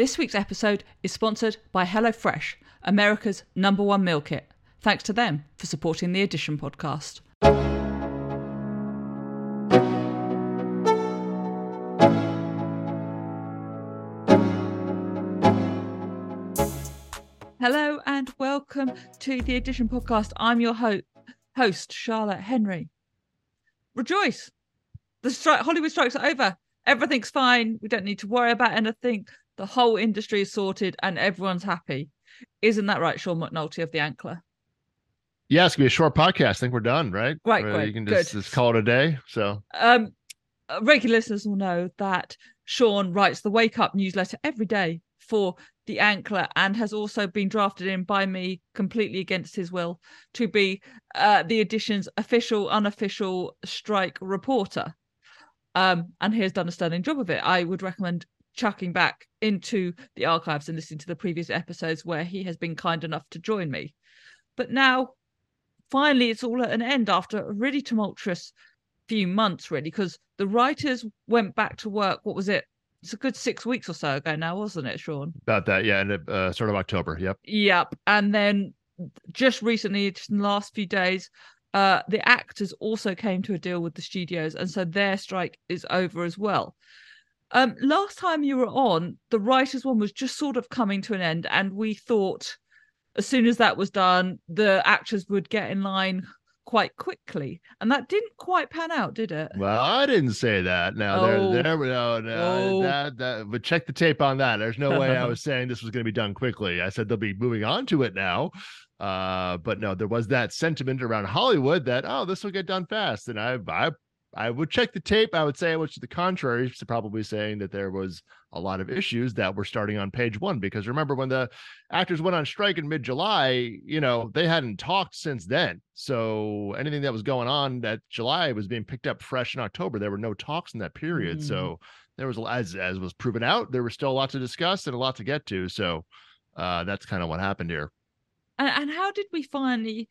This week's episode is sponsored by HelloFresh, America's number one meal kit. Thanks to them for supporting the Addition podcast. Hello and welcome to the Addition podcast. I'm your ho- host, Charlotte Henry. Rejoice! The stri- Hollywood strikes are over. Everything's fine. We don't need to worry about anything. The whole industry is sorted and everyone's happy. Isn't that right, Sean McNulty of the Ankler? Yeah, it's gonna be a short podcast. I think we're done, right? Right, great, You can just, just call it a day. So Um, uh, regular listeners will know that Sean writes the Wake Up newsletter every day for the Ankler and has also been drafted in by me completely against his will to be uh, the Addition's official, unofficial strike reporter. Um, and he has done a stunning job of it. I would recommend chucking back into the archives and listening to the previous episodes where he has been kind enough to join me. But now, finally, it's all at an end after a really tumultuous few months, really, because the writers went back to work. What was it? It's a good six weeks or so ago now, wasn't it, Sean? about that, yeah, and uh, sort of October. Yep. Yep. And then just recently, just in the last few days, uh, the actors also came to a deal with the studios, and so their strike is over as well. Um, last time you were on, the writers' one was just sort of coming to an end, and we thought as soon as that was done, the actors would get in line quite quickly, and that didn't quite pan out, did it? Well, I didn't say that. Now Oh. there, there, no, no, Oh. that, that, but check the tape on that. There's no way I was saying this was going to be done quickly. I said they'll be moving on to it now. Uh, but no, there was that sentiment around Hollywood that oh, this will get done fast, and I, I, I would check the tape. I would say it was to the contrary, so probably saying that there was a lot of issues that were starting on page one. Because remember when the actors went on strike in mid-July, you know, they hadn't talked since then. So anything that was going on that July was being picked up fresh in October. There were no talks in that period. Mm. So there was as as was proven out, there was still a lot to discuss and a lot to get to. So uh that's kind of what happened here. And, and how did we finally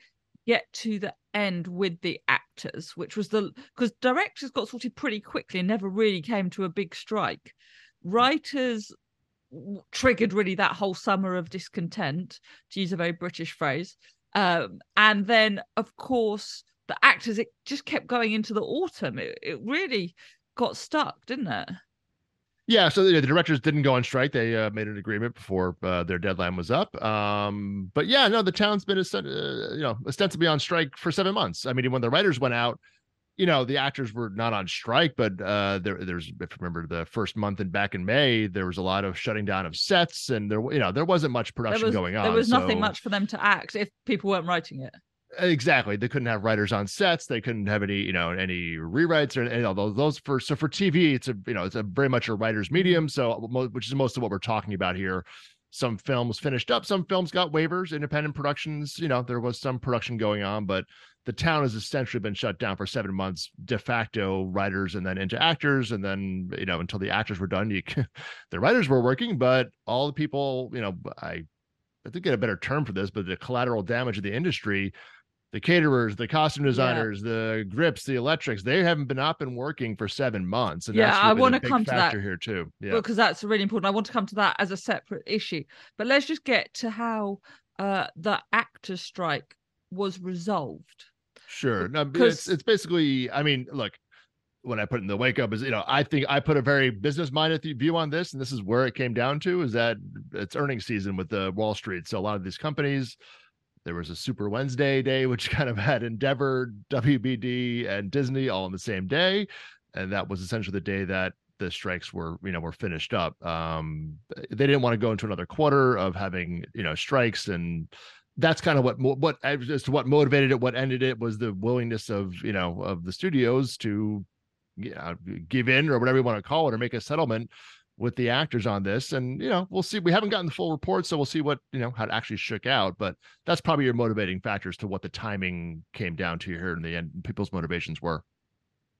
get to the end with the actors, which was the because directors got sorted pretty quickly and never really came to a big strike. Writers triggered really that whole summer of discontent, to use a very British phrase. Um, and then, of course, the actors, it just kept going into the autumn. It, it really got stuck, didn't it? Yeah, so the, the directors didn't go on strike. They uh, made an agreement before uh, their deadline was up. Um, but yeah, no, the town's been uh, you know ostensibly on strike for seven months. I mean, when the writers went out, you know, the actors were not on strike, but uh, there, there's if you remember the first month and back in May, there was a lot of shutting down of sets, and there, you know, there wasn't much production was, going on. there was nothing so- much for them to act if people weren't writing it. Exactly they couldn't have writers on sets they couldn't have any you know any rewrites or any of those those for so for tv it's a you know it's a very much a writer's mm-hmm. medium so uh, which is most of what we're talking about here. Some films finished up some films got waivers independent productions you know there was some production going on but the town has essentially been shut down for seven months de facto writers and then into actors and then you know until the actors were done you the writers were working but all the people you know i I think get a better term for this, but the collateral damage of the industry, the caterers, the costume designers, the grips, the electrics, they haven't been up and working for seven months. And Yeah, that's I the wanna come to that. here too. Yeah. because that's really important. I want to come to that as a separate issue. But let's just get to how uh, the actor strike was resolved. Sure. No, Because- it's it's basically, I mean, look, when I put in the wake up is, you know, I think I put a very business minded view on this, and this is where it came down to is that it's earnings season with the Wall Street. So a lot of these companies, there was a Super Wednesday day, which kind of had Endeavor, WBD, and Disney all on the same day, and that was essentially the day that the strikes were, you know, were finished up. Um, they didn't want to go into another quarter of having, you know, strikes and that's kind of what what as to what motivated it what ended it was the willingness of you know of the studios to you know, give in or whatever you want to call it or make a settlement with the actors on this and you know we'll see we haven't gotten the full report so we'll see what you know how it actually shook out but that's probably your motivating factors to what the timing came down to here in the end people's motivations were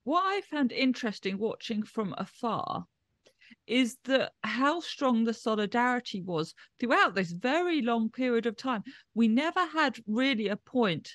What I found interesting watching from afar is that how strong the solidarity was throughout this very long period of time. We never had really a point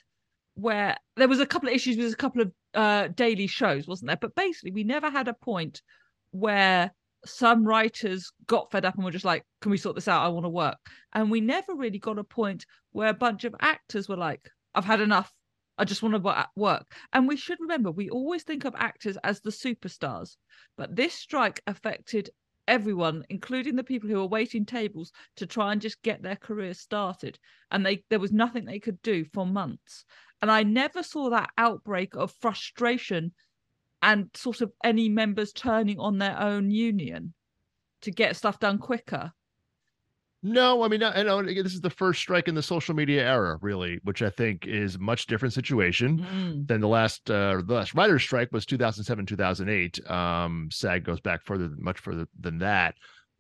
where there was a couple of issues with a couple of uh, daily shows, wasn't there? But basically, we never had a point where some writers got fed up and were just like, "Can we sort this out? I want to work." And we never really got a point where a bunch of actors were like, "I've had enough. I just want to work." And we should remember, we always think of actors as the superstars, but this strike affected everyone, including the people who were waiting tables to try and just get their careers started. And they there was nothing they could do for months. And I never saw that outbreak of frustration and sort of any members turning on their own union to get stuff done quicker. No, I mean, I know this is the first strike in the social media era, really, which I think is a much different situation mm. than the last uh, the last writer's strike was 2007, 2008. Um, SAG goes back further, much further than that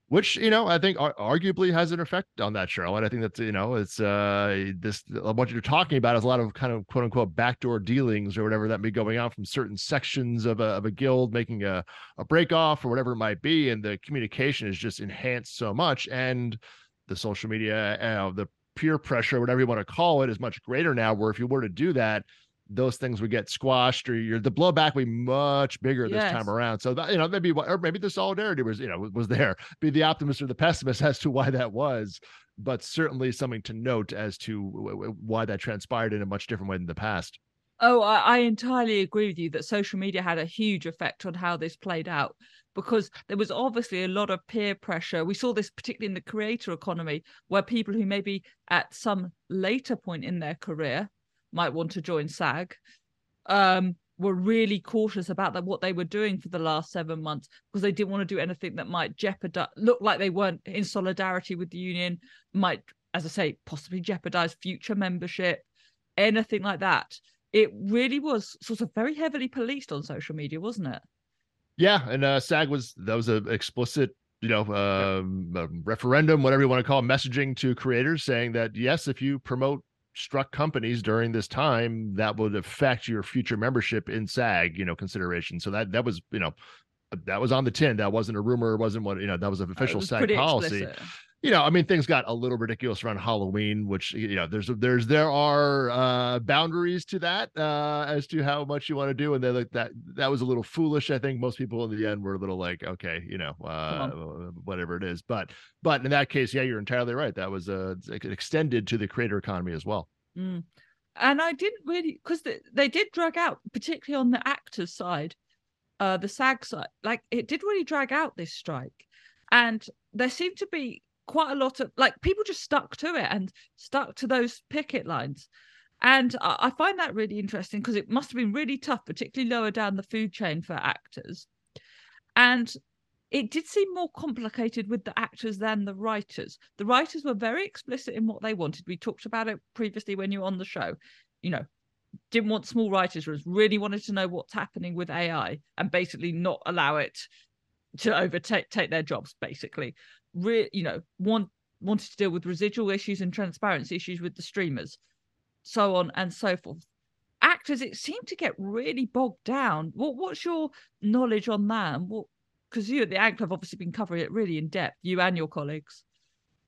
which you know I think arguably has an effect on that, Charlotte. I think that's you know it's uh this what you're talking about is a lot of kind of quote unquote backdoor dealings or whatever that may be going on from certain sections of a of a guild making a a break off or whatever it might be, and the communication is just enhanced so much, and the social media, uh, the peer pressure, whatever you want to call it, is much greater now. Where if you were to do that, those things would get squashed or your the blowback would be much bigger yes. this time around. So that, you know, maybe or maybe the solidarity was, you know, was there. Be the optimist or the pessimist as to why that was, but certainly something to note as to why that transpired in a much different way than the past. Oh, I, I entirely agree with you that social media had a huge effect on how this played out because there was obviously a lot of peer pressure. We saw this particularly in the creator economy, where people who maybe at some later point in their career might want to join SAG, um, were really cautious about that, what they were doing for the last seven months because they didn't want to do anything that might jeopardize, look like they weren't in solidarity with the union, might, as I say, possibly jeopardize future membership, anything like that. It really was sort of very heavily policed on social media, wasn't it? Yeah, and uh, SAG was that was an explicit you know, uh, referendum, whatever you want to call it, messaging to creators saying that yes, if you promote struck companies during this time that would affect your future membership in SAG, you know, consideration. So that that was, you know, that was on the tin. That wasn't a rumor. It wasn't what you know. That was an uh, official was SAG policy. Explicit. You know, I mean, things got a little ridiculous around Halloween, which you know, there's there's there are uh, boundaries to that uh, as to how much you want to do, and they like that that was a little foolish. I think most people in the end were a little like, okay, you know, uh, whatever it is. But but in that case, yeah, you're entirely right. That was uh, extended to the creator economy as well. Mm. And I didn't really because they, they did drag out, particularly on the actors' side, uh, the SAG side. Like it did really drag out this strike, and there seemed to be quite a lot of like people just stuck to it and stuck to those picket lines. And I, find that really interesting because it must have been really tough, particularly lower down the food chain for actors. And it did seem more complicated with the actors than the writers. The writers were very explicit in what they wanted. We talked about it previously when you were on the show. You know, didn't want small writers' rooms, really wanted to know what's happening with AI and basically not allow it to overtake take their jobs, basically. Re- you know, want wanted to deal with residual issues and transparency issues with the streamers, so on and so forth. Actors, it seemed to get really bogged down. What what's your knowledge on that? And what because you at the Ankler have obviously been covering it really in depth, you and your colleagues.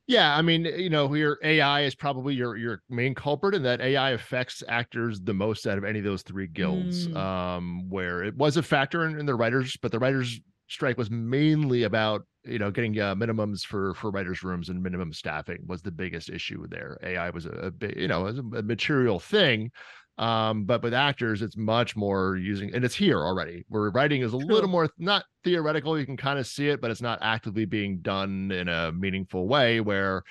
Yeah, I mean, you know, your AI is probably your your main culprit, and that AI affects actors the most out of any of those three guilds. Mm. Um, where it was a factor in, in the writers, but the writers strike was mainly about you know getting uh, minimums for for writers rooms and minimum staffing was the biggest issue there ai was a, a big you know a, a material thing um, but with actors, it's much more using, and it's here already. Where writing is a True. little more not theoretical. You can kind of see it, but it's not actively being done in a meaningful way. Where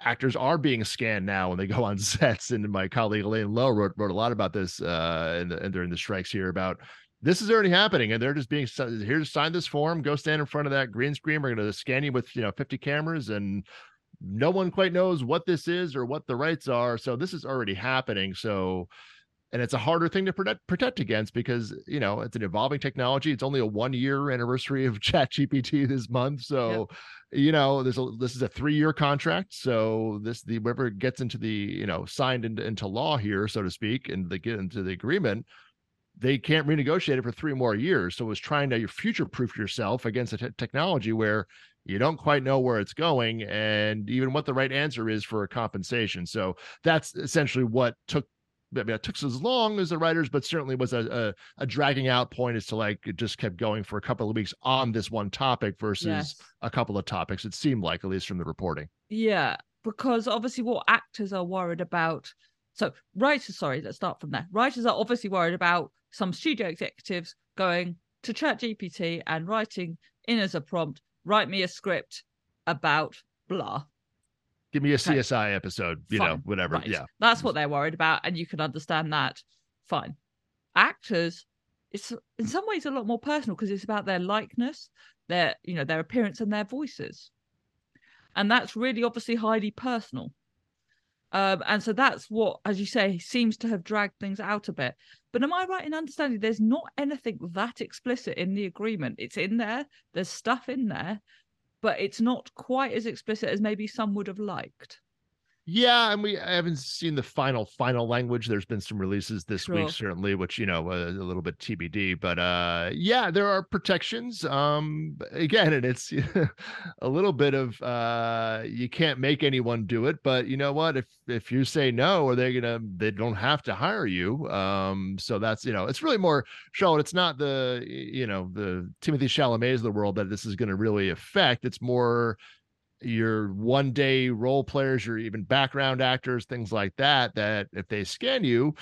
actors are being scanned now when they go on sets. And my colleague Elaine Low wrote wrote a lot about this uh, in the, and during the strikes here about this is already happening, and they're just being here to sign this form, go stand in front of that green screen. We're going to scan you with you know 50 cameras and no one quite knows what this is or what the rights are. So this is already happening. So and it's a harder thing to protect protect against because you know it's an evolving technology it's only a one year anniversary of chat gpt this month so you know a this is a three year contract so this the whoever gets into the you know signed into, into law here so to speak and they get into the agreement they can't renegotiate it for three more years so it's trying to future proof yourself against a technology where you don't quite know where it's going and even what the right answer is for a compensation so that's essentially what took I mean, it took as long as the writers, but certainly was a, a, a dragging out point as to like it just kept going for a couple of weeks on this one topic versus Yes. a couple of topics. It seemed like, at least from the reporting. Yeah, because obviously what actors are worried about. So writers, sorry, let's start from there. Writers are obviously worried about some studio executives going to ChatGPT and writing in as a prompt, write me a script about blah. Give me a Okay. CSI episode, you know, whatever. Right. Yeah. That's what they're worried about, and you can understand that. Fine. Actors, it's in some ways a lot more personal because it's about their likeness, their you know, their appearance and their voices. And that's really obviously highly personal. Um, and so that's what, as you say, seems to have dragged things out a bit. But am I right in understanding there's not anything that explicit in the agreement? It's in there, there's stuff in there, but it's not quite as explicit as maybe some would have liked. Yeah, and we I haven't seen the final final language. There's been some releases this Sure. week, certainly, which you know uh, a little bit TBD. But uh, yeah, there are protections. Um, again, and it's a little bit of uh, you can't make anyone do it. But you know what? If if you say no, are they gonna? They don't have to hire you. Um, so that's you know, it's really more Charlotte. It's not the you know the Timothy Chalamet's of the world that this is going to really affect. It's more your one day role players, your even background actors, things like that, that if they scan you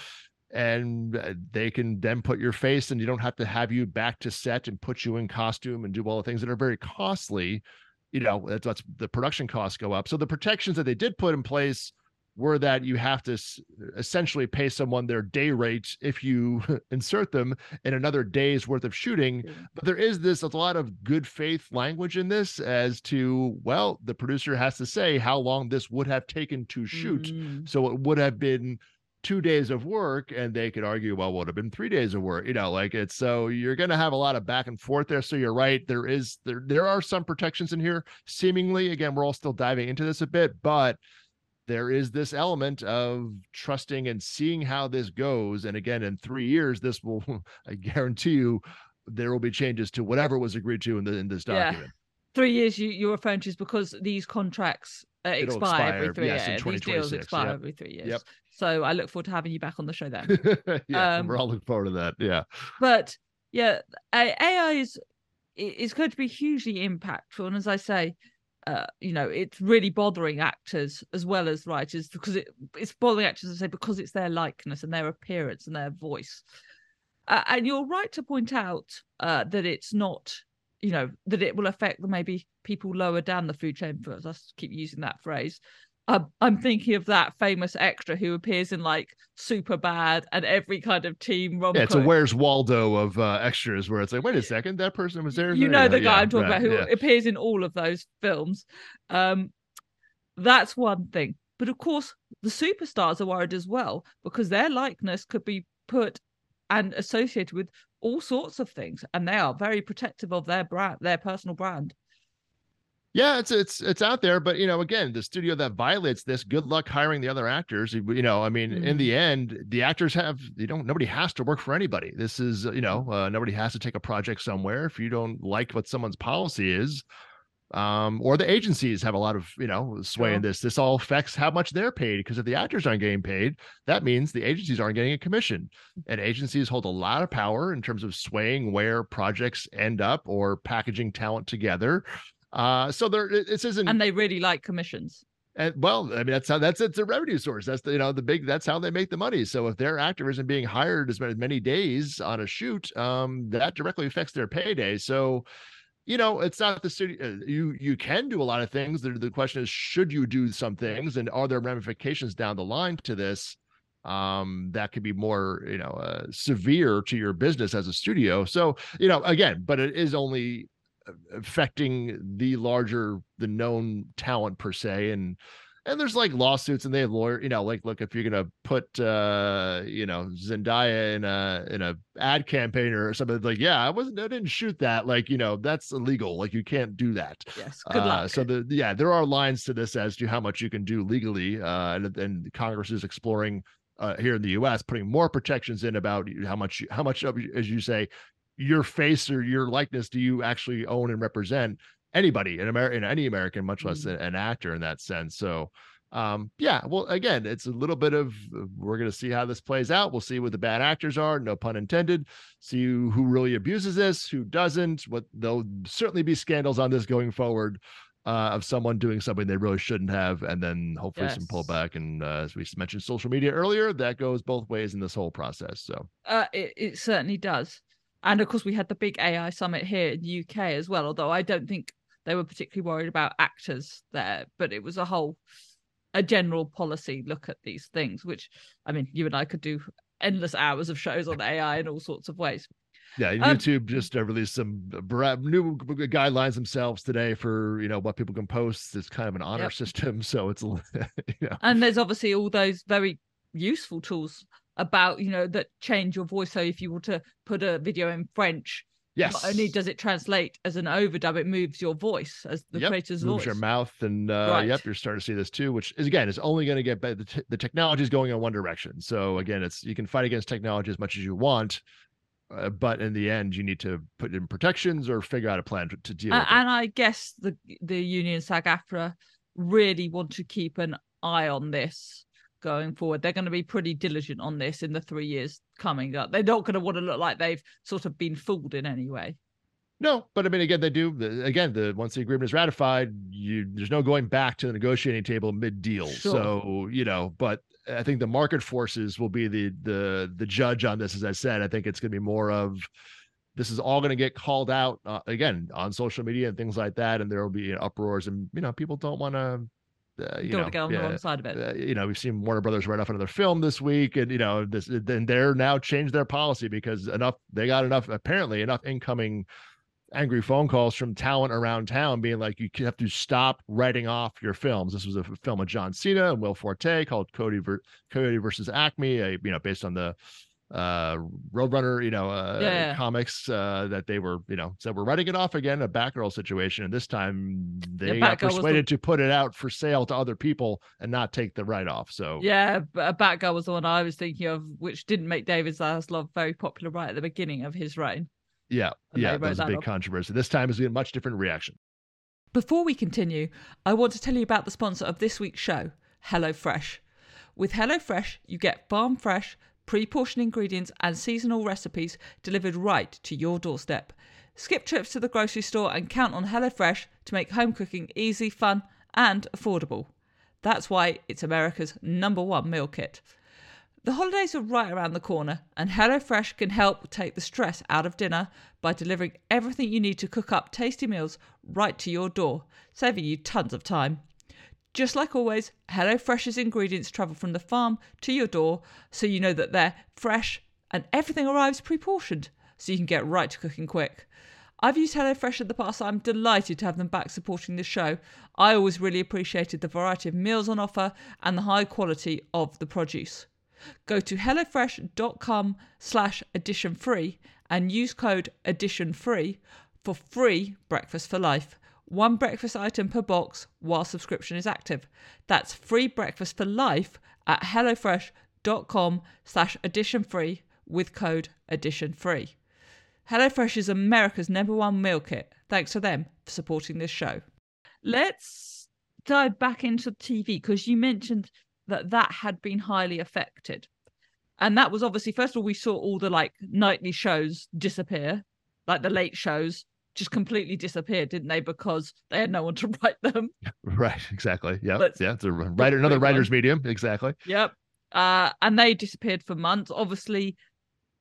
and uh, they can then put your face and you don't have to have you back to set and put you in costume and do all the things that are very costly, you know, that's, that's the production costs go up. So the protections that they did put in place were that you have to s- essentially pay someone their day rate if you insert them in another day's worth of shooting. But there is this a lot of good faith language in this as to well the producer has to say how long this would have taken to shoot. Mm. so it would have been two days of work and they could argue well would have been three days of work you know like it's so you're going to have a lot of back and forth there. So you're right there is there there are some protections in here seemingly. Again we're all still diving into this a bit but there is this element of trusting and seeing how this goes and again in three years this will i guarantee you there will be changes to whatever was agreed to in the in this Yeah. document Three years you, you're referring to is because these contracts uh, It'll expire, every expire, three yes, years. These deals expire yep. every three years. Yep. So I look forward to having you back on the show then. yeah Um, we're all looking forward to that yeah but yeah, AI is is going to be hugely impactful, and as I say, uh, you know, it's really bothering actors as well as writers because it it's bothering actors, I say, because it's their likeness and their appearance and their voice. Uh, and you're right to point out uh, that it's not, you know, that it will affect maybe people lower down the food chain. For us, I keep using that phrase. Um, I'm thinking of that famous extra who appears in like Superbad and every kind of team rom yeah it's a where's waldo of uh extras where it's like wait a second that person was there you know the guy Yeah, I'm talking right, about who yeah. appears in all of those films. Um, that's one thing. But of course, the superstars are worried as well because their likeness could be put and associated with all sorts of things, and they are very protective of their brand, their personal brand. Yeah, it's it's it's out there, but you know, again, the studio that violates this, good luck hiring the other actors. You know, I mean, in Mm. the end, the actors have you know nobody has to work for anybody. This is you know uh, nobody has to take a project somewhere if you don't like what someone's policy is. Um, or the agencies have a lot of you know sway in this. This all affects how much they're paid because if the actors aren't getting paid, that means the agencies aren't getting a commission. And agencies hold a lot of power in terms of swaying where projects end up or packaging talent together. Uh, so there, it- this isn't, And they really like commissions. and well, I mean, that's how that's it's a revenue source. That's the you know the big that's how they make the money. So if their actor isn't being hired as many, many days on a shoot, um, that directly affects their payday. So, you know, it's not the studio. uh, You you can do a lot of things. The, the question is, should you do some things, and are there ramifications down the line to this? Um, that could be more, you know, uh, severe to your business as a studio. So, you know, again, but it is only affecting the larger the known talent per se and and there's like lawsuits and they have lawyer you know like look if you're gonna put uh you know zendaya in a in a ad campaign or something like yeah i wasn't i didn't shoot that like you know that's illegal like you can't do that Yes. Good uh, luck. So the yeah, there are lines to this as to how much you can do legally, uh, and, and Congress is exploring uh, here in the U.S. putting more protections in about how much how much of as you say your face or your likeness do you actually own and represent anybody in America, in any American, much less Mm. an, actor in that sense. So um yeah well again it's a little bit of we're going to see how this plays out we'll see what the bad actors are no pun intended see who, who really abuses this who doesn't what there'll certainly be scandals on this going forward uh, of someone doing something they really shouldn't have and then hopefully yes. some pullback and uh, as we mentioned social media earlier that goes both ways in this whole process so uh, it, it certainly does and of course we had the big ai summit here in the uk as well although i don't think they were particularly worried about actors there but it was a whole a general policy look at these things, which I mean, you and I could do endless hours of shows on AI in all sorts of ways. Yeah, um, YouTube um, just released some new guidelines themselves today for you know what people can post. It's kind of an honor yep. system, so it's you know. And there's obviously all those very useful tools about you know that change your voice. So if you want to put a video in French, Yes. Not only does it translate as an overdub, it moves your voice as the yep. creator's moves voice. your mouth, and uh, right. yep, you're starting to see this too. Which is again, it's only going to get better. The, t- the technology is going in one direction. So again, it's you can fight against technology as much as you want, uh, but in the end, you need to put in protections or figure out a plan to, to deal uh, and it. I guess the the union SAG-AFTRA really want to keep an eye on this going forward. They're going to be pretty diligent on this in the three years coming up. They're not going to want to look like they've sort of been fooled in any way. No, but I mean, again, they do. Again, the once the agreement is ratified, you there's no going back to the negotiating table mid deal. Sure. So you know, but I think the market forces will be the the the judge on this. As I said, I think it's going to be more of this is all going to get called out uh, again on social media and things like that, and there will be uproars, and you know, people don't want to uh, you don't know, get on yeah, the wrong side of it. Uh, you know, we've seen Warner Brothers write off another film this week, and you know, this then they're now changed their policy because enough they got enough apparently enough incoming angry phone calls from talent around town being like, you have to stop writing off your films. This was a film of John Cena and Will Forte called Coyote, ver- Coyote versus Acme, a, you know, based on the uh roadrunner you know uh yeah. comics uh that they were you know said we're writing it off again a batgirl situation and this time they yeah, got persuaded the... to put it out for sale to other people and not take the write-off so yeah but batgirl was the one i was thinking of which didn't make david zaslav very popular right at the beginning of his reign yeah, yeah, that was a big controversy. This time has been a much different reaction. Before we continue, I want to tell you about the sponsor of this week's show, HelloFresh. With HelloFresh, you get farm fresh, pre portioned ingredients and seasonal recipes delivered right to your doorstep. Skip trips to the grocery store and count on HelloFresh to make home cooking easy, fun, and affordable. That's why it's America's number one meal kit. The holidays are right around the corner, and HelloFresh can help take the stress out of dinner by delivering everything you need to cook up tasty meals right to your door, saving you tons of time. Just like always, HelloFresh's ingredients travel from the farm to your door so you know that they're fresh and everything arrives pre portioned so you can get right to cooking quick. I've used HelloFresh in the past. I'm delighted to have them back supporting the show. I always really appreciated the variety of meals on offer and the high quality of the produce. Go to hellofresh.com slash addition free and use code addition free for free breakfast for life. One breakfast item per box while subscription is active. That's free breakfast for life at hellofresh.com slash addition free with code addition free. HelloFresh is America's number one meal kit. Thanks to them for supporting this show. Let's dive back into TV because you mentioned that that had been highly affected. And that was obviously, first of all, we saw all the like nightly shows disappear, like the late shows just completely disappeared, didn't they? Because they had no one to write them. Right, exactly. Yeah. Yeah. It's a writer, another writer's medium. Exactly. Yep. Uh, and they disappeared for months. Obviously,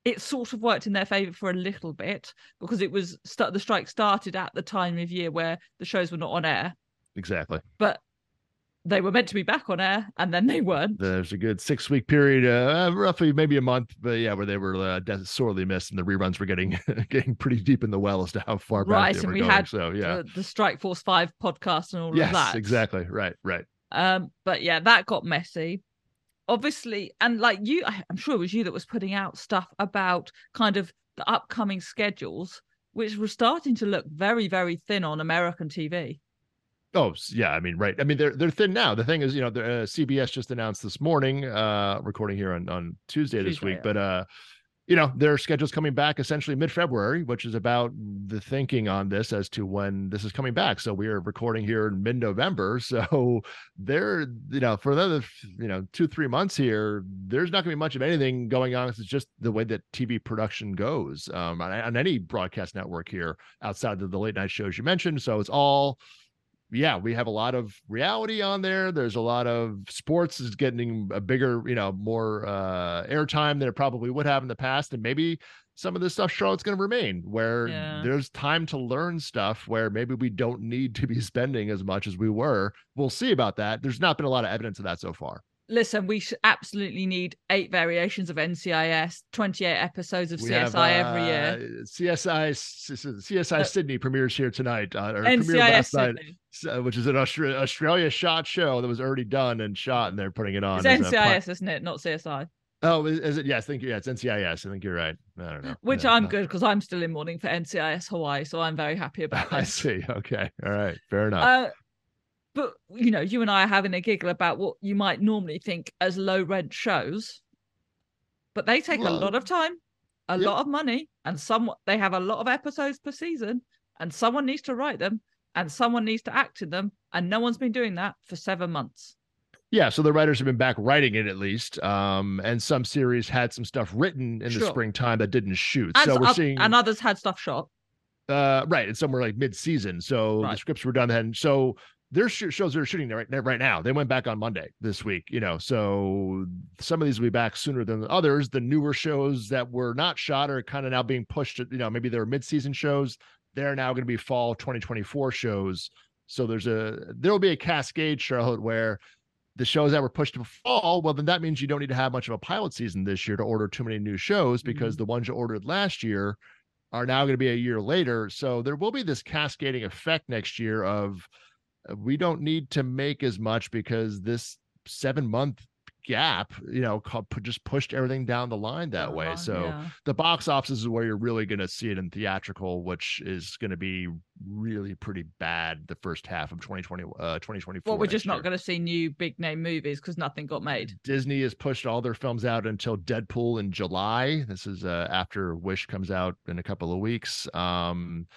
it sort of worked in their favor for a little bit because it was the strike started at the time of year where the shows were not on air. Exactly. But they were meant to be back on air and then they weren't. There's a good six week period, uh, roughly maybe a month, but yeah, where they were uh, sorely missed and the reruns were getting getting pretty deep in the well as to how far right, back they were we going. Had so yeah, the, the Strike Force Five podcast and all yes, of that. exactly. Right, right. Um, but yeah, that got messy. Obviously, and like you, I'm sure it was you that was putting out stuff about kind of the upcoming schedules, which were starting to look very, very thin on American TV. Oh yeah, I mean, right. I mean, they're they're thin now. The thing is, you know, the uh, CBS just announced this morning, uh, recording here on on Tuesday this Tuesday, week, yeah. but uh, you know, their schedule's coming back essentially mid February, which is about the thinking on this as to when this is coming back. So we are recording here in mid November. So there, you know, for another, you know, two, three months here, there's not going to be much of anything going on. It's just the way that TV production goes um, on, on any broadcast network here outside of the late night shows you mentioned. So it's all, yeah, we have a lot of reality on there. There's a lot of sports is getting a bigger, you know, more uh airtime than it probably would have in the past. And maybe some of this stuff Charlotte's going to remain where Yeah. there's time to learn stuff where maybe we don't need to be spending as much as we were. We'll see about that. There's not been a lot of evidence of that so far. Listen, we absolutely need eight variations of NCIS, 28 episodes of We CSI have, every uh, year. CSI CSI Uh, Sydney premieres here tonight, uh, or premiered NCIS last night, Sydney. s- uh, which is an Austra- Australia shot show that was already done and shot, and they're putting it on. It's a NCIS, isn't it? Not CSI. Oh, is, is it? Yes, I think yeah, it's NCIS. I think you're right. I don't know. Which I'm uh, good because I'm still in mourning for NCIS Hawaii, so I'm very happy about I see. Okay. All right. Fair enough. But you know, you and I are having a giggle about what you might normally think as low rent shows, but they take Well, a lot of time, a yeah. lot of money, and some they have a lot of episodes per season, and someone needs to write them, and someone needs to act in them, and no one's been doing that for seven months. yeah. So the writers have been back writing it at least. Um, and some series had some stuff written in the springtime that didn't shoot. And, so we're oth- seeing and others had stuff shot. uh right and some were like mid-season so the scripts were done then so there's sh- shows that are shooting right, right now. They went back on monday this week you know so some of these will be back sooner than others. The newer shows that were not shot are kind of now being pushed you know maybe they're mid-season shows. They're now going to be fall 2024 shows. So there's a there'll be a cascade charlotte where the shows that were pushed to fall, well, then that means you don't need to have much of a pilot season this year to order too many new shows because mm-hmm. the ones you ordered last year are now going to be a year later. So there will be this cascading effect next year of we don't need to make as much because this seven month gap, you know, just pushed everything down the line that way. So yeah. the box office is where you're really going to see it in theatrical, which is going to be really pretty bad the first half of 2020, uh, 2024. well, we're just not going to see new big name movies because nothing got made. Disney has pushed all their films out until Deadpool in July. This is uh, after Wish comes out in a couple of weeks. Um,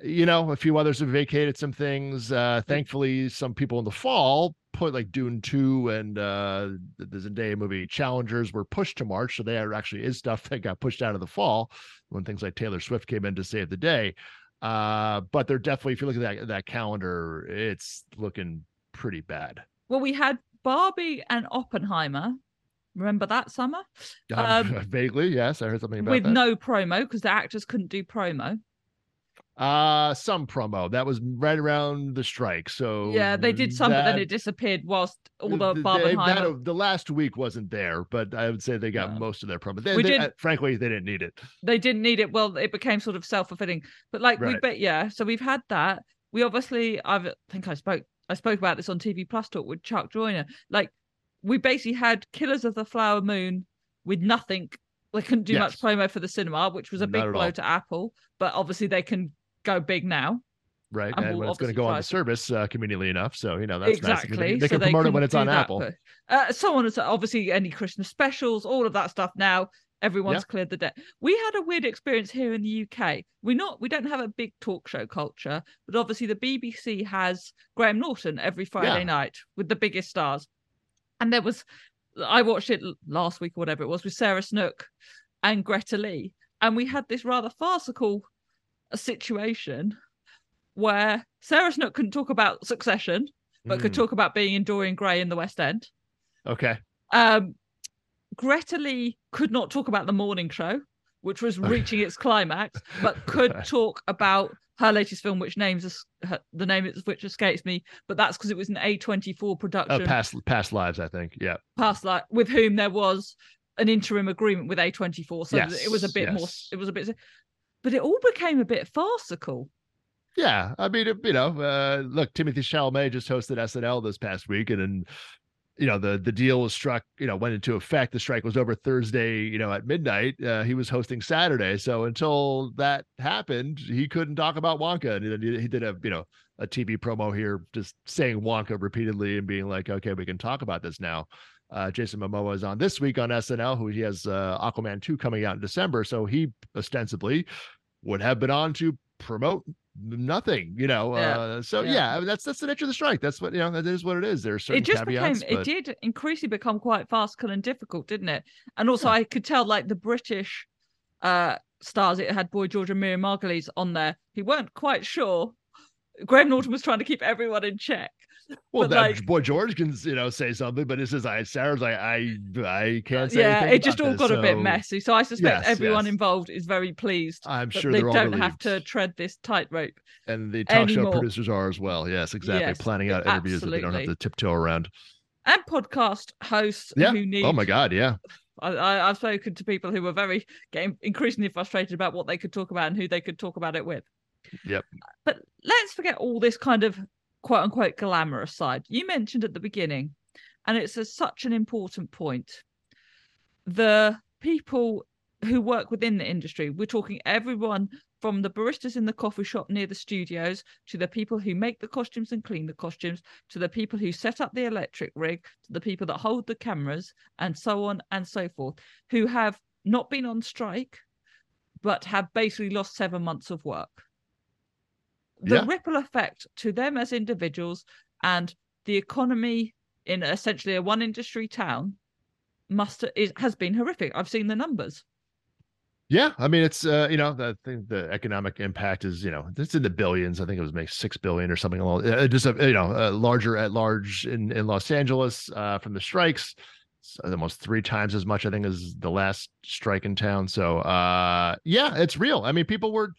you know, a few others have vacated some things. Uh, thankfully, some people in the fall put like Dune 2 and uh, the Zendaya movie Challengers were pushed to March. So there actually is stuff that got pushed out of the fall when things like Taylor Swift came in to save the day. Uh, but they're definitely, if you look at that, that calendar, it's looking pretty bad. Well, we had Barbie and Oppenheimer. Remember that summer? Um, Um, vaguely, yes, I heard something about With that. no promo because the actors couldn't do promo. Uh some promo that was right around the strike. So yeah, they did some, but then it disappeared whilst all the th- Barbenheimer. that- the last week wasn't there, but I would say they got No. most of their promo. They, We they- did- uh, frankly, they didn't need it. they didn't need it. Well, it became sort of self fulfilling. But like we Right. bet, yeah. So we've had that. We obviously, I've, I think I spoke, I spoke about this on TV Plus Talk with Chuck Joiner. Like we basically had Killers of the Flower Moon with nothing. They couldn't do much promo for the cinema, which was a Not big blow all. to Apple. But obviously they can go big now. Right. And And, we'll when it's going to go on the service, uh, conveniently enough. So, you know, that's nice. exactly. They, they so can promote it when it's on Apple. but, uh, so on and so obviously any Christmas specials, all of that stuff now. Everyone's cleared the debt. We had a weird experience here in the UK. We not we don't have a big talk show culture, but obviously the BBC has Graham Norton every Friday Yeah. night with the biggest stars. And there was I watched it last week or whatever it was with Sarah Snook and Greta Lee, and we had this rather farcical uh, situation where Sarah Snook couldn't talk about Succession, but could Mm, talk about being in Dorian Gray in the West End. Okay. Um, Greta Lee could not talk about the morning show, which was reaching its climax, but could talk about her latest film, which names her, the name of which escapes me. But that's because it was an A24 Uh, production, past past lives, I think. Yeah. past like with whom there was an interim agreement with A24, so Yes, it was a bit more. It was a bit, but it all became a bit farcical. Yeah, I mean, you know, uh, look, Timothy Chalamet just hosted SNL this past week, and then, you know, the the deal was struck, you know, went into effect. The strike was over Thursday, you know, at midnight. Uh, he was hosting Saturday, so until that happened, he couldn't talk about Wonka, and he, he did a, you know, a TV promo here, just saying Wonka repeatedly and being like, okay, we can talk about this now. Uh, Jason Momoa is on this week on SNL, who he has uh, Aquaman 2 coming out in December. So he ostensibly would have been on to promote nothing, you know. Yeah. Uh, so Yeah. yeah. I mean, that's that's the nature of the strike. That's what you know. That is what it is. There's certain it just caveats. became but- it did increasingly become quite farcical and difficult didn't it and also Yeah. i could tell like the british uh stars it had boy george and miriam margolyes on there who weren't quite sure graham norton was trying to keep everyone in check Well, but, that like- boy George can you know say something, but it says I Sarah's like I I can't say. yeah anything it just all this, got a bit messy so i suspect Yes, everyone yes. involved is very pleased I'm sure they don't have to tread this tightrope and the talk show producers are as well. Yes, exactly. Yes, Planning out interviews that they don't have absolutely. to tiptoe around. and podcast hosts Yeah. who need Oh my god, yeah. I, I've spoken to people who were very getting increasingly frustrated about what they could talk about and who they could talk about it with. Yep. But let's forget all this kind of quote unquote glamorous side. You mentioned at the beginning, and it's a, such an important point. The people who work within the industry, we're talking everyone from the baristas in the coffee shop near the studios to the people who make the costumes and clean the costumes to the people who set up the electric rig to the people that hold the cameras and so on and so forth who have not been on strike but have basically lost seven months of work the Yeah. ripple effect to them as individuals and the economy in essentially a one industry town must is, has been horrific i've seen the numbers Yeah, I mean it's uh, you know I think the economic impact is you know it's in the billions. I think it was make six billion or something along. Uh, just a, you know uh, larger at large in in Los Angeles uh, from the strikes. It's almost three times as much I think as the last strike in town. So uh, yeah, it's real. I mean people were uh,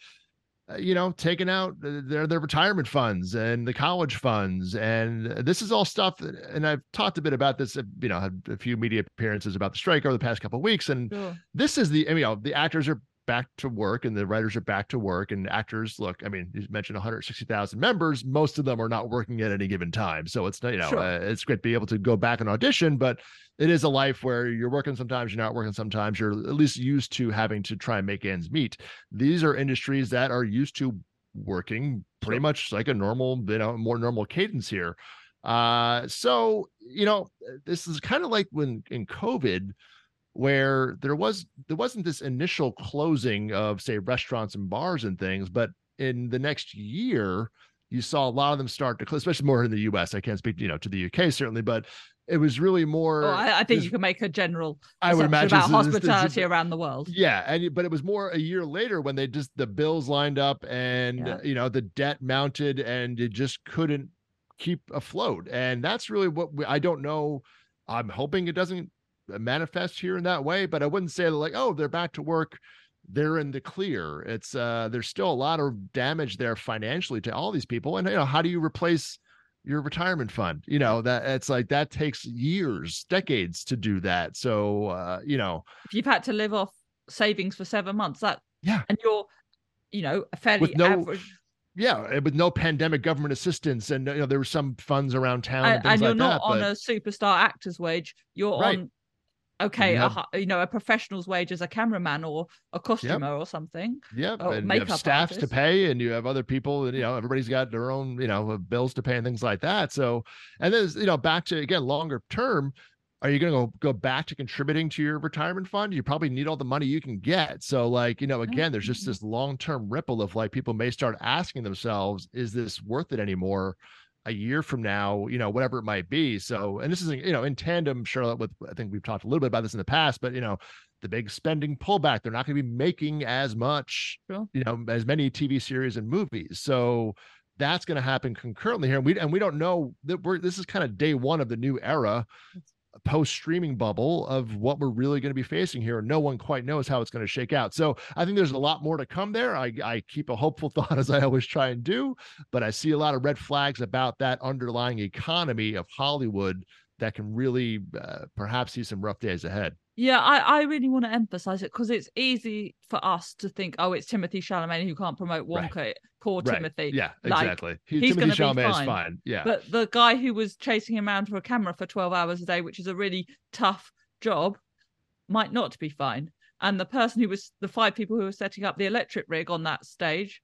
you know taking out uh, their their retirement funds and the college funds and this is all stuff and I've talked a bit about this. uh, You know, had a few media appearances about the strike over the past couple of weeks and Sure. this is the I mean, you know the actors are back to work and the writers are back to work and actors look i mean you mentioned 160000 members most of them are not working at any given time. So it's not you know Sure. uh, it's great to be able to go back and audition but it is a life where you're working sometimes you're not working sometimes you're at least used to having to try and make ends meet. These are industries that are used to working pretty much like a normal you know more normal cadence here. Uh so you know this is kind of like when in covid where there was there wasn't this initial closing of say restaurants and bars and things but in the next year you saw a lot of them start to close especially more in the us i can't speak you know to the uk certainly but it was really more Well, I, I think this- you can make a general i would imagine about this- this- this- hospitality around the world yeah, and but it was more a year later when they just the bills lined up and Yeah. you know the debt mounted and it just couldn't keep afloat. And that's really what we, I don't know. I'm hoping it doesn't manifest here in that way, but I wouldn't say like, oh, they're back to work. They're in the clear. It's uh there's still a lot of damage there financially to all these people. And you know, how do you replace your retirement fund? You know, that it's like that takes years, decades to do that. So uh, you know, if you've had to live off savings for seven months that Yeah. and you're you know a fairly With no average yeah, eh, with no pandemic government assistance, and you know there were some funds around town and, and, and you're like not that. on but a superstar actor's wage you're Right. on okay You a you know a professional's wage as a cameraman or a costumer or something yeah, oh, and you have makeup staffs to pay, and you have other people, and you know everybody's got their own you know uh, bills to pay and things like that. So, and then you know back to again longer term. Are you going to go go back to contributing to your retirement fund? You probably need all the money you can get. So, like you know, mm-hmm. again, there's just this long term ripple of like people may start asking themselves, "Is this worth it anymore?" A year from now, you know, whatever it might be. So, and this is, you know, in tandem, Charlotte, with I think we've talked a little bit about this in the past, but you know, the big spending pullback, they're not going to be making as much, Sure. you know, as many TV series and movies. So that's going to happen concurrently here. And we and we don't know that we're this is kind of day one of the new era post streaming bubble of what we're really going to be facing here and no one quite knows how it's going to shake out. So i think there's a lot more to come there. I, I keep a hopeful thought as i always try and do but i see a lot of red flags about that underlying economy of hollywood that can really uh, perhaps see some rough days ahead. Yeah i i really want to emphasize it because it's easy for us to think oh it's timothy chalamet who can't promote Right. Poor Right. timothy. Yeah Like, exactly. he, he's gonna be fine. fine. Yeah. But the guy who was chasing him around for a camera for 12 hours a day which is a really tough job might not be fine. And the person who was the five people who were setting up the electric rig on that stage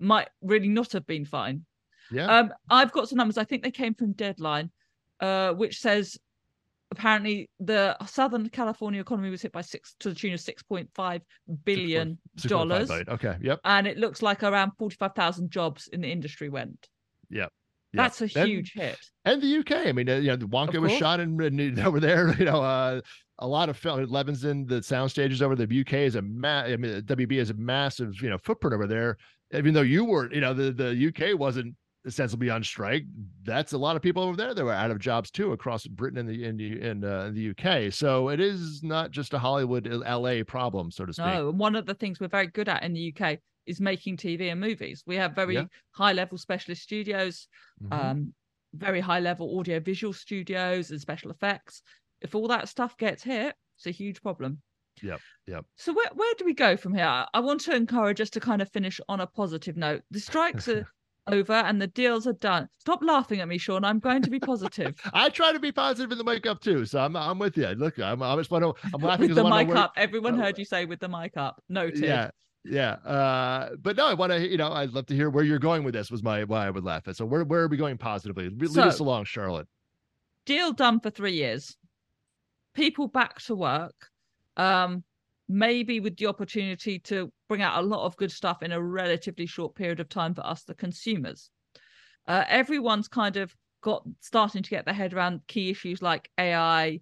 might really not have been fine. Yeah. Um i've got some numbers. I think they came from deadline uh which says apparently the Southern California economy was hit by six to the tune of six point five billion dollars. Okay. Yep. And it looks like around forty five thousand jobs in the industry went. Yep. That's a huge and, hit. And the UK. I mean, uh, you know, the Wonka was shot in, in, over there. You know, uh, a lot of film. Leavesden, the sound stages over the UK is a ma- I mean, WB is a massive, you know, footprint over there. Even though you were, you know, the the UK wasn't ostensibly on strike. That's a lot of people over there that were out of jobs too across Britain and the in the in, uh, the UK. So it is not just a Hollywood LA problem, so to speak. No, and one of the things we're very good at in the UK is making TV and movies. We have very yeah. high level specialist studios, mm-hmm. um, very high level audio visual studios and special effects. If all that stuff gets hit, it's a huge problem. Yep. Yep. So where where do we go from here? I want to encourage us to kind of finish on a positive note. The strikes are over and the deals are done. Stop laughing at me, Sean. I'm going to be positive. I try to be positive in the wake up too, so I'm I'm with you. Look, I'm I'm just I'm laughing with the mic up. Everyone heard you say with the mic up. Noted. Yeah, yeah. Uh, but no, I want to, you know, I'd love to hear where you're going with this. Was my why I would laugh at. So where where are we going positively? Lead so, us along, Charlotte. Deal done for three years. People back to work. Um, maybe with the opportunity to bring out a lot of good stuff in a relatively short period of time for us, the consumers. Uh, everyone's kind of got starting to get their head around key issues like AI,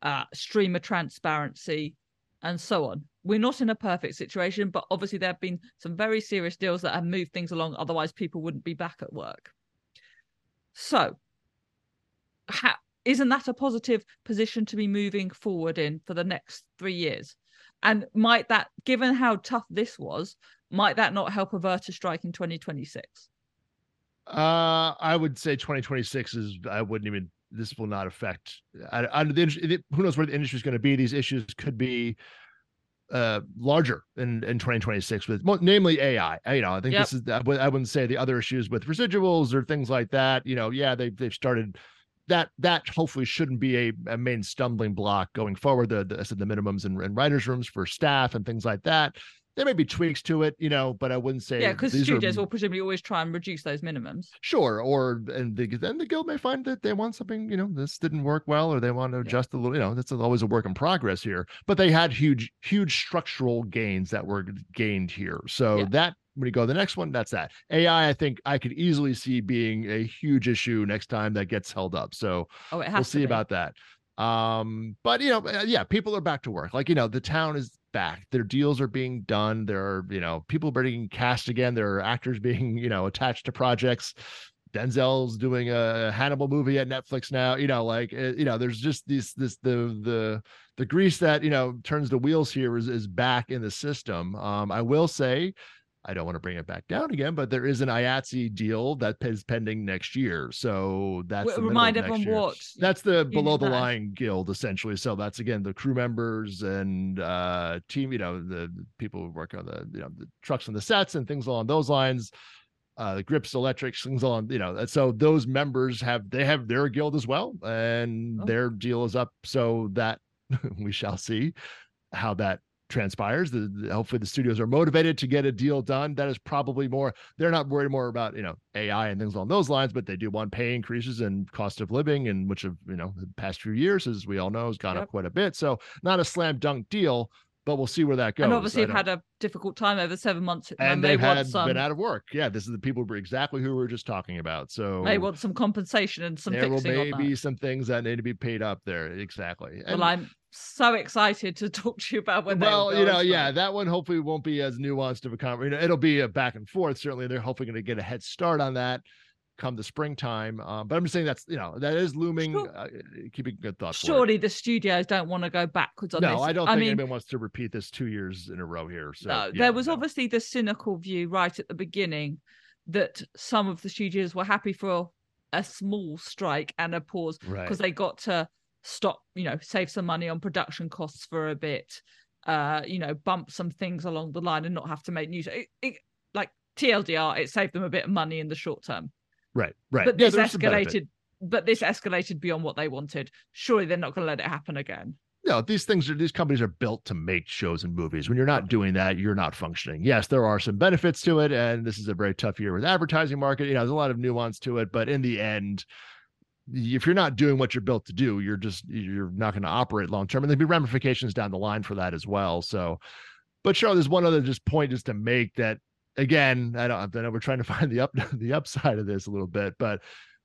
uh, streamer transparency, and so on. We're not in a perfect situation, but obviously there have been some very serious deals that have moved things along. Otherwise, people wouldn't be back at work. So, isn't that a positive position to be moving forward in for the next three years? And might that, given how tough this was, might that not help avert a strike in 2026? Uh, I would say 2026 is. I wouldn't even. This will not affect. I, I, the, who knows where the industry is going to be? These issues could be uh larger in in 2026 with namely ai you know i think yep. this is i wouldn't say the other issues with residuals or things like that you know yeah they they've started that that hopefully shouldn't be a, a main stumbling block going forward. The, the I said the minimums and, and writers' rooms for staff and things like that. There may be tweaks to it, you know, but I wouldn't say yeah, because studios are, will presumably always try and reduce those minimums. Sure, or and the, then the guild may find that they want something, you know, this didn't work well, or they want to adjust yeah. a little. You know, that's always a work in progress here. But they had huge, huge structural gains that were gained here, so yeah. that when you go to the next one, that's that. AI, I think I could easily see being a huge issue next time that gets held up. So oh, we'll see about that. Um, but you know, uh, yeah, people are back to work. Like, you know, the town is back. Their deals are being done. There are, you know, people are being cast again. There are actors being, you know, attached to projects. Denzel's doing a Hannibal movie at Netflix now. You know, like uh, you know, there's just this this the the the grease that you know turns the wheels here is is back in the system. Um, I will say I don't want to bring it back down again, but there is an IATSE deal that is pending next year. So that's the remind everyone what that's the below the line guild essentially. So that's again the crew members and uh team, you know, the people who work on the you know the trucks and the sets and things along those lines. Uh, the grips, electrics, things along, you know. So those members have they have their guild as well, and oh. their deal is up. So that we shall see how that transpires. The, the, hopefully the studios are motivated to get a deal done. That is probably more. They're not worried more about you know AI and things along those lines, but they do want pay increases and cost of living, and which of you know the past few years, as we all know, has gone yep. up quite a bit. So not a slam dunk deal, but we'll see where that goes. And obviously, have had a difficult time over seven months, and, they've had some... been out of work. Yeah, this is the people exactly who we are just talking about. So they want some compensation and some. There will maybe some things that need to be paid up there. Exactly. And, well, I'm so excited to talk to you about when. Well, you know, yeah, that one hopefully won't be as nuanced of a conversation. You know, it'll be a back and forth. Certainly, they're hopefully going to get a head start on that come the springtime. Um, but I'm just saying that's you know that is looming. Sure. Uh, keeping good thoughts. Surely the studios don't want to go backwards on no, this. No, I don't I think mean, anyone wants to repeat this two years in a row here. So no, yeah, there was no. obviously the cynical view right at the beginning that some of the studios were happy for a small strike and a pause because right. they got to stop, you know, save some money on production costs for a bit. Uh, you know, bump some things along the line and not have to make news. It, it, like TLDR, it saved them a bit of money in the short term. Right, right. But this escalated. But this escalated beyond what they wanted. Surely they're not going to let it happen again. No, these things are these companies are built to make shows and movies. When you're not doing that, you're not functioning. Yes, there are some benefits to it, and this is a very tough year with advertising market. You know, there's a lot of nuance to it, but in the end, if you're not doing what you're built to do, you're just you're not going to operate long term, and there'll be ramifications down the line for that as well. So, but sure, there's one other just point just to make that again. I don't. I know we're trying to find the up the upside of this a little bit, but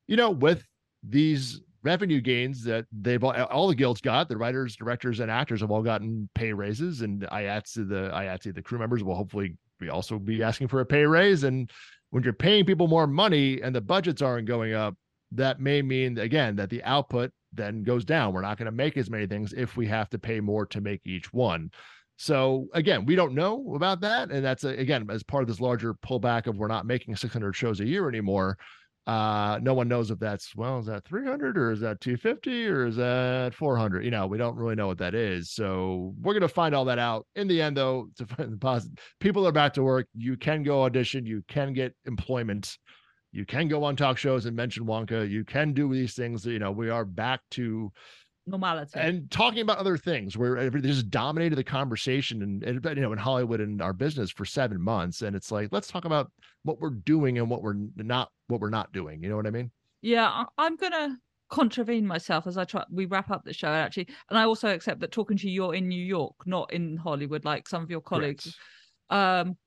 you know, with these revenue gains that they've all, all the guilds got, the writers, directors, and actors have all gotten pay raises, and IATSE, the IATSE, the crew members will hopefully be also be asking for a pay raise. And when you're paying people more money and the budgets aren't going up, that may mean again that the output then goes down. We're not going to make as many things if we have to pay more to make each one. So again, we don't know about that, and that's again as part of this larger pullback of we're not making 600 shows a year anymore. Uh, no one knows if that's well, is that 300 or is that 250 or is that 400? You know, we don't really know what that is. So we're gonna find all that out in the end, though. To find the positive, people are back to work. You can go audition. You can get employment. You can go on talk shows and mention Wonka. You can do these things. You know, we are back to normality. and talking about other things where they just dominated the conversation and, and, you know in hollywood and our business for seven months. And it's like let's talk about what we're doing and what we're not what we're not doing. You know what i mean? Yeah i'm gonna contravene myself as i try we wrap up the show actually. And i also accept that talking to you you're in new york not in hollywood like some of your colleagues. Um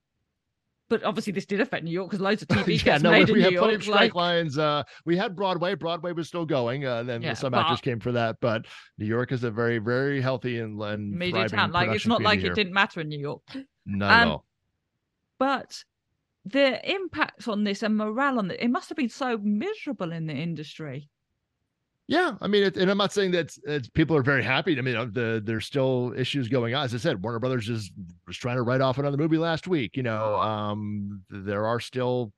but obviously this did affect New York because loads of TV yeah, no, made we, in we New York. Plenty of strike like... lines. Uh, we had Broadway. Broadway was still going. Uh, then yeah, some actors came for that. But New York is a very, very healthy and, and media town. Like it's not like here. it didn't matter in New York. Not um, at all. But the impact on this and morale on it, it must have been so miserable in the industry. Yeah, I mean, it, and I'm not saying that it's, it's, people are very happy. I mean, uh, the there's still issues going on. As I said, Warner Brothers is was trying to write off another movie last week. You know, um, there are still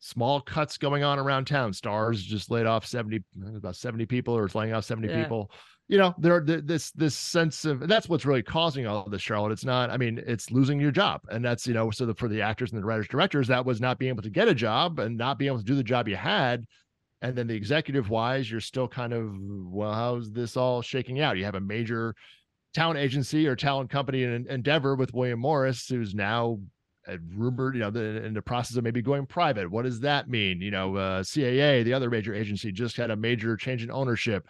small cuts going on around town. Starz just laid off 70 about 70 people or is laying off 70 yeah. people. You know, there this this sense of that's what's really causing all of this, Charlotte. It's not. I mean, it's losing your job, and that's you know, so the, for the actors and the writers directors, that was not being able to get a job and not being able to do the job you had and then the executive wise you're still kind of well how's this all shaking out? You have a major talent agency or talent company in endeavor with william morris who's now rumored you know the, in the process of maybe going private. What does that mean? You know uh, caa the other major agency just had a major change in ownership.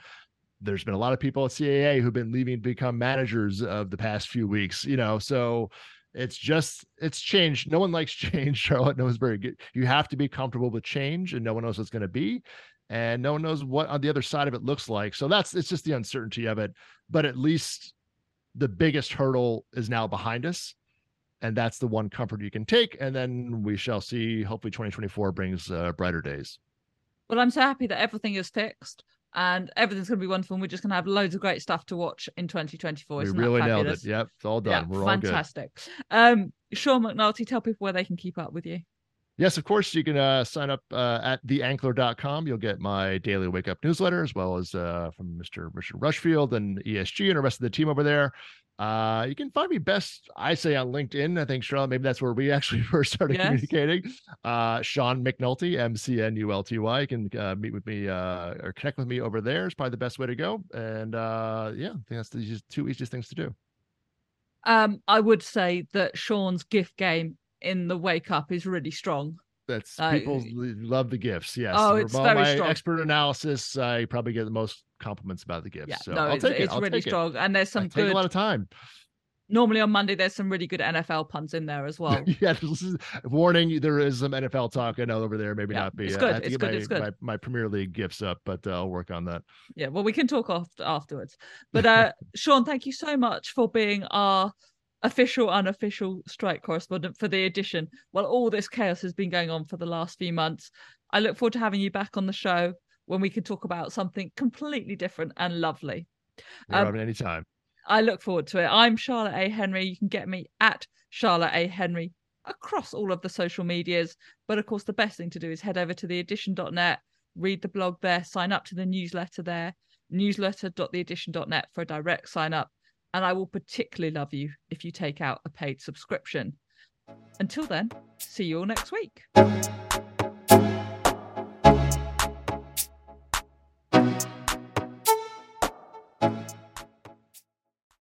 There's been a lot of people at caa who've been leaving to become managers of the past few weeks you know so it's just it's changed. No one likes change. Charlotte knows very good. You have to be comfortable with change, and no one knows what's going to be, and no one knows what on the other side of it looks like. So that's it's just the uncertainty of it. But at least the biggest hurdle is now behind us, and that's the one comfort you can take. And then we shall see. Hopefully, 2024 brings uh, brighter days. Well, I'm so happy that everything is fixed and everything's going to be wonderful. And we're just going to have loads of great stuff to watch in 2024. Isn't we really nailed it. Yep, it's all done. Yeah, we're fantastic. Um, Sean McNulty, tell people where they can keep up with you. Yes, of course. You can uh, sign up uh, at theankler.com. You'll get my daily wake up newsletter as well as uh, from Mr. Richard Rushfield and ESG and the rest of the team over there. Uh, you can find me best, I say, on LinkedIn. I think Charlotte, maybe that's where we actually first started yes. communicating. Uh, Sean McNulty, M C N U L T Y. You can uh, meet with me uh, or connect with me over there. Is probably the best way to go. And uh, yeah, I think that's the two easiest things to do. Um, I would say that Sean's GIF game in the wake up is really strong. That's uh, people love the GIFs. Yes. Oh, it's very my strong. expert analysis. I probably get the most compliments about the GIFs. Yeah, so no, I'll it's, take it. it's I'll really strong, it. and there's some I good. a lot of time. Normally on Monday, there's some really good NFL puns in there as well. yeah, is, warning: there is some NFL talk. I know over there, maybe yeah, not be. It's good. It's good. My, it's good. My, my, Premier League GIFs up, but uh, I'll work on that. Yeah, well, we can talk after, afterwards. But uh, Sean, thank you so much for being our official unofficial strike correspondent for the Addition while all this chaos has been going on for the last few months i look forward to having you back on the show when we can talk about something completely different and lovely. Um, anytime. I look forward to it. I'm charlotte a. Henry. You can get me at charlotte a. Henry across all of the social medias. But of course the best thing to do is head over to theaddition.net read the blog there sign up to the newsletter there newsletter.theaddition.net for a direct sign up. And I will particularly love you if you take out a paid subscription. Until then, see you all next week.